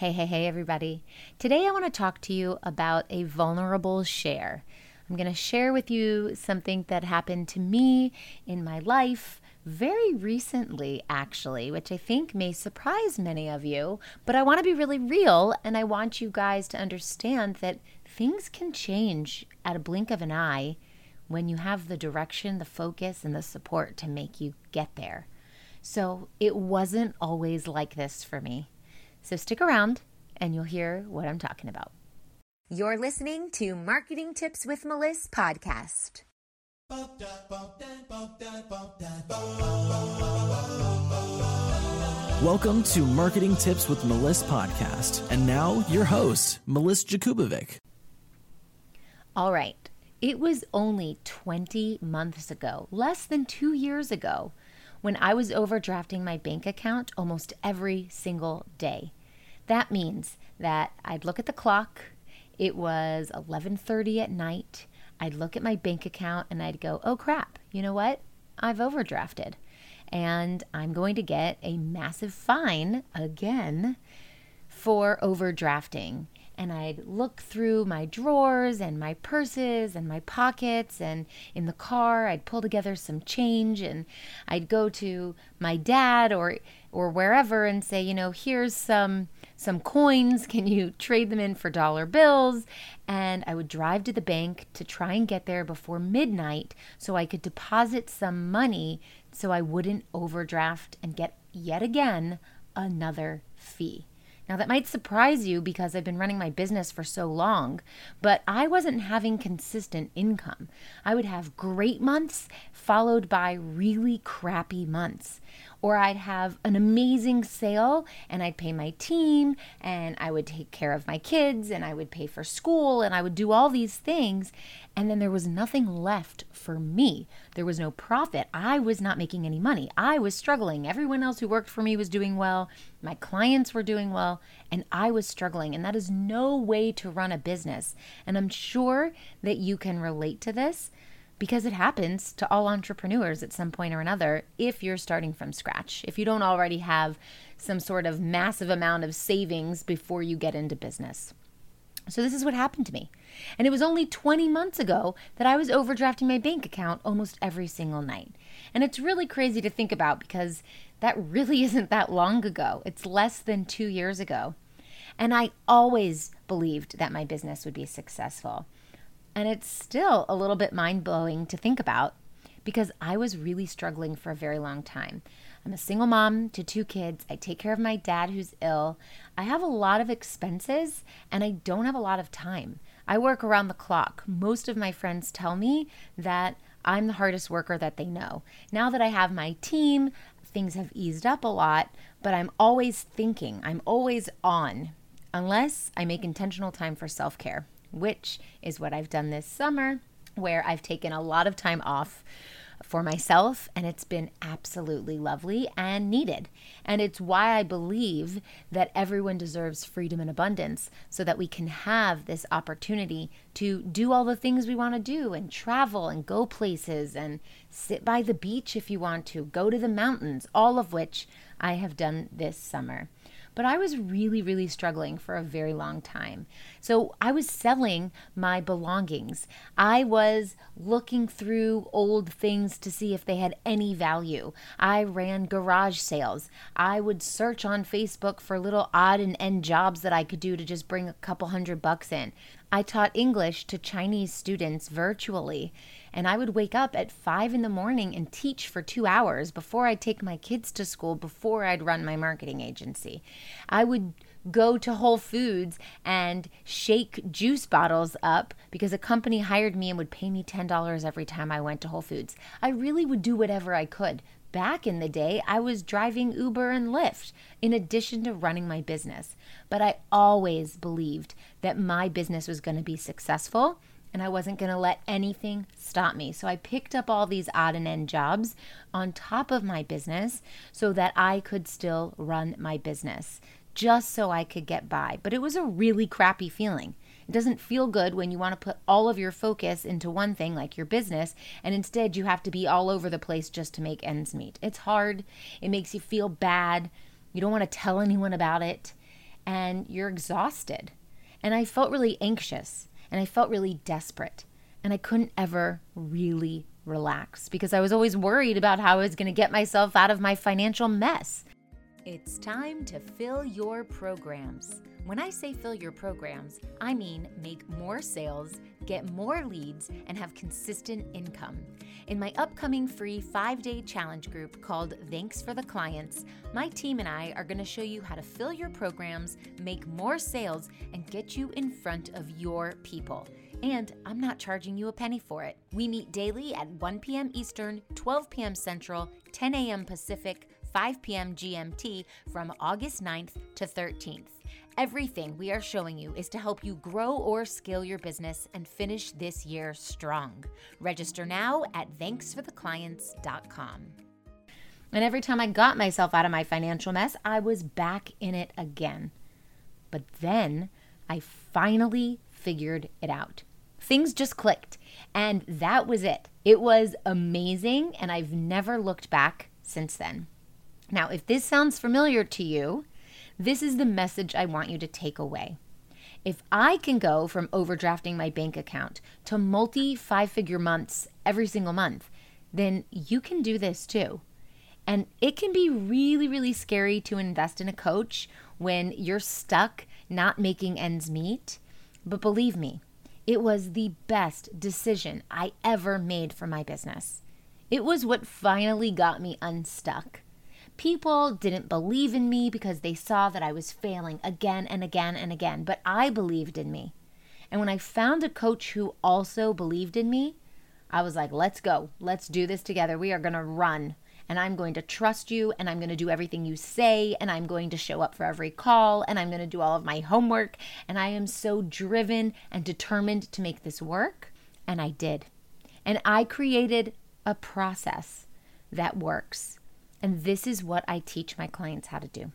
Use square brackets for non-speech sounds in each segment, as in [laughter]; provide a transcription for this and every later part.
Hey, hey, hey, everybody. Today I want to talk to you about a vulnerable share. I'm going to share with you something that happened to me in my life very recently, actually, which I think may surprise many of you. But I want to be really real and I want you guys to understand that things can change at a blink of an eye when you have the direction, the focus, and the support to make you get there. So it wasn't always like this for me. So stick around and you'll hear what I'm talking about. You're listening to Marketing Tips with Melissa podcast. Welcome to Marketing Tips with Melissa podcast. And now your host, Melissa Jakubovic. All right. It was only 20 months ago, less than two years ago, when I was overdrafting my bank account almost every single day. That means that I'd look at the clock. It was 11:30 at night. I'd look at my bank account and I'd go, "Oh crap. You know what? I've overdrafted." And I'm going to get a massive fine again for overdrafting and I'd look through my drawers and my purses and my pockets and in the car I'd pull together some change and I'd go to my dad or or wherever and say, you know, here's some some coins, can you trade them in for dollar bills? And I would drive to the bank to try and get there before midnight so I could deposit some money so I wouldn't overdraft and get yet again another fee. Now, that might surprise you because I've been running my business for so long, but I wasn't having consistent income. I would have great months followed by really crappy months or I'd have an amazing sale and I'd pay my team and I would take care of my kids and I would pay for school and I would do all these things. And then there was nothing left for me. There was no profit. I was not making any money. I was struggling. Everyone else who worked for me was doing well. My clients were doing well. And I was struggling. And that is no way to run a business. And I'm sure that you can relate to this because it happens to all entrepreneurs at some point or another if you're starting from scratch. If you don't already have some sort of massive amount of savings before you get into business. So, this is what happened to me. And it was only 20 months ago that I was overdrafting my bank account almost every single night. And it's really crazy to think about because that really [laughs] isn't that long ago. It's less than two years ago. And I always believed that my business would be successful. And it's still a little bit mind blowing to think about because I was really struggling for a very long time. I'm a single mom to two kids. I take care of my dad who's ill. I have a lot of expenses and I don't have a lot of time. I work around the clock. Most of my friends tell me that I'm the hardest worker that they know. Now that I have my team, things have eased up a lot, but I'm always thinking, I'm always on, unless I make intentional time for self care which is what I've done this summer, where I've taken a lot of time off for myself, and it's been absolutely lovely and needed. And it's why I believe that everyone deserves freedom and abundance so that we can have this opportunity to do all the things we want to do and travel and go places and sit by the beach if you want to, go to the mountains, all of which I have done this summer but I was really, really struggling for a very long time. So I was selling my belongings. I was looking through old things to see if they had any value. I ran garage sales. I would search on Facebook for little odd and end jobs that I could do to just bring a couple hundred bucks in. I taught English to Chinese students virtually. And I would wake up at five in the morning and teach for two hours before I'd take my kids to school, before I'd run my marketing agency. I would go to Whole Foods and shake juice bottles up because a company hired me and would pay me $10 every time I went to Whole Foods. I really would do whatever I could. Back in the day, I was driving Uber and Lyft in addition to running my business. But I always believed that my business was going to be successful and I wasn't going to let anything stop me. So I picked up all these odd and end jobs on top of my business so that I could still run my business just so I could get by. But it was a really crappy feeling. It doesn't feel good when you want to put all of your focus into one thing like your business and instead you have to be all over the place just to make ends meet. It's hard. It makes you feel bad. You don't want to tell anyone about it and you're exhausted. And I felt really anxious and I felt really desperate. And I couldn't ever really relax because I was always worried about how I was going to get myself out of my financial mess. It's time to fill your programs. When I say fill your programs, I mean make more sales, get more leads, and have consistent income. In my upcoming free five day challenge group called Thanks for the Clients, my team and I are going to show you how to fill your programs, make more sales, and get you in front of your people. And I'm not charging you a penny for it. We meet daily at 1 p.m. Eastern, 12 p.m. Central, 10 a.m. Pacific, 5 p.m. GMT from August 9th to 13th. Everything we are showing you is to help you grow or scale your business and finish this year strong. Register now at thanksfortheclients.com. And every time I got myself out of my financial mess, I was back in it again. But then I finally figured it out. Things just clicked, and that was it. It was amazing, and I've never looked back since then. Now, if this sounds familiar to you, this is the message I want you to take away. If I can go from overdrafting my bank account to multi five figure months every single month, then you can do this too. And it can be really, really scary to invest in a coach when you're stuck not making ends meet. But believe me, it was the best decision I ever made for my business. It was what finally got me unstuck. People didn't believe in me because they saw that I was failing again and again and again, but I believed in me. And when I found a coach who also believed in me, I was like, let's go. Let's do this together. We are going to run. And I'm going to trust you, and I'm going to do everything you say, and I'm going to show up for every call, and I'm going to do all of my homework. And I am so driven and determined to make this work. And I did. And I created a process that works. And this is what I teach my clients how to do.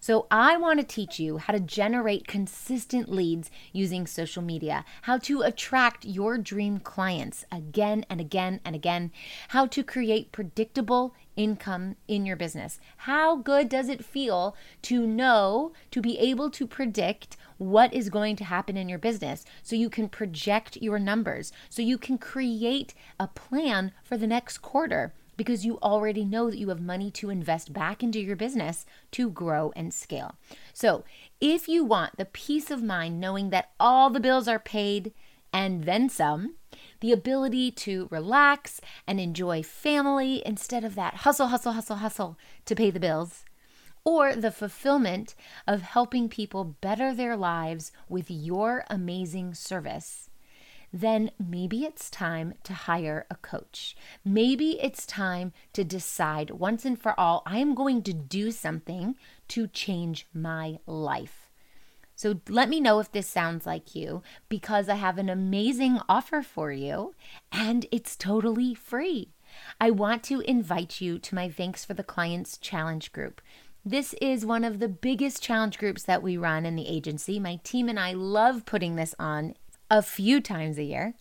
So, I want to teach you how to generate consistent leads using social media, how to attract your dream clients again and again and again, how to create predictable income in your business. How good does it feel to know, to be able to predict what is going to happen in your business so you can project your numbers, so you can create a plan for the next quarter? Because you already know that you have money to invest back into your business to grow and scale. So, if you want the peace of mind knowing that all the bills are paid and then some, the ability to relax and enjoy family instead of that hustle, hustle, hustle, hustle to pay the bills, or the fulfillment of helping people better their lives with your amazing service then maybe it's time to hire a coach. Maybe it's time to decide once and for all I am going to do something to change my life. So let me know if this sounds like you because I have an amazing offer for you and it's totally free. I want to invite you to my Thanks for the Clients Challenge group. This is one of the biggest challenge groups that we run in the agency. My team and I love putting this on a few times a year.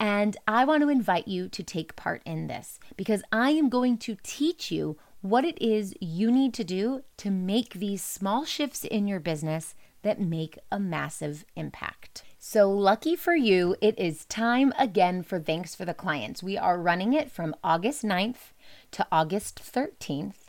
And I want to invite you to take part in this because I am going to teach you what it is you need to do to make these small shifts in your business that make a massive impact. So, lucky for you, it is time again for Thanks for the Clients. We are running it from August 9th to August 13th.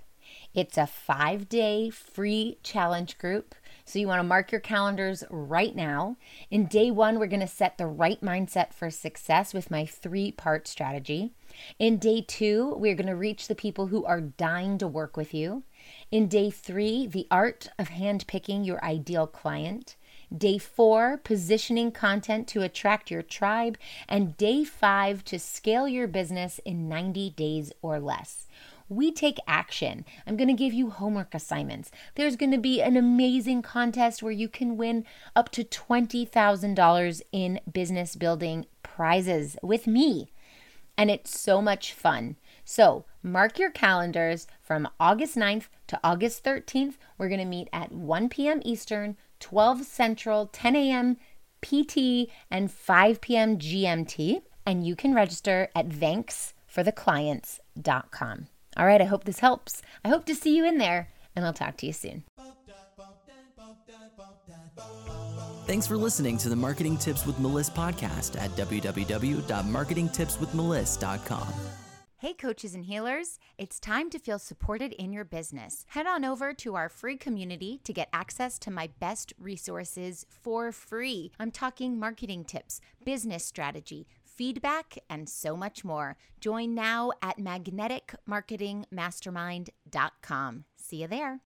It's a five day free challenge group so you want to mark your calendars right now. In day one, we're going to set the right mindset for success with my three part strategy. In day two, we're going to reach the people who are dying to work with you. In day three, the art of handpicking your ideal client. Day four, positioning content to attract your tribe. And day five, to scale your business in 90 days or less we take action. I'm going to give you homework assignments. There's going to be an amazing contest where you can win up to $20,000 in business building prizes with me. And it's so much fun. So, mark your calendars from August 9th to August 13th. We're going to meet at 1 p.m. Eastern, 12 Central, 10 a.m. PT, and 5 p.m. GMT. And you can register at thanksfortheclients.com. All right, I hope this helps. I hope to see you in there, and I'll talk to you soon. Thanks for listening to the Marketing Tips with Melissa podcast at www.marketingtipswithmelissa.com. Hey, coaches and healers, it's time to feel supported in your business. Head on over to our free community to get access to my best resources for free. I'm talking marketing tips, business strategy, feedback, and so much more. Join now at magneticmarketingmastermind.com. See you there.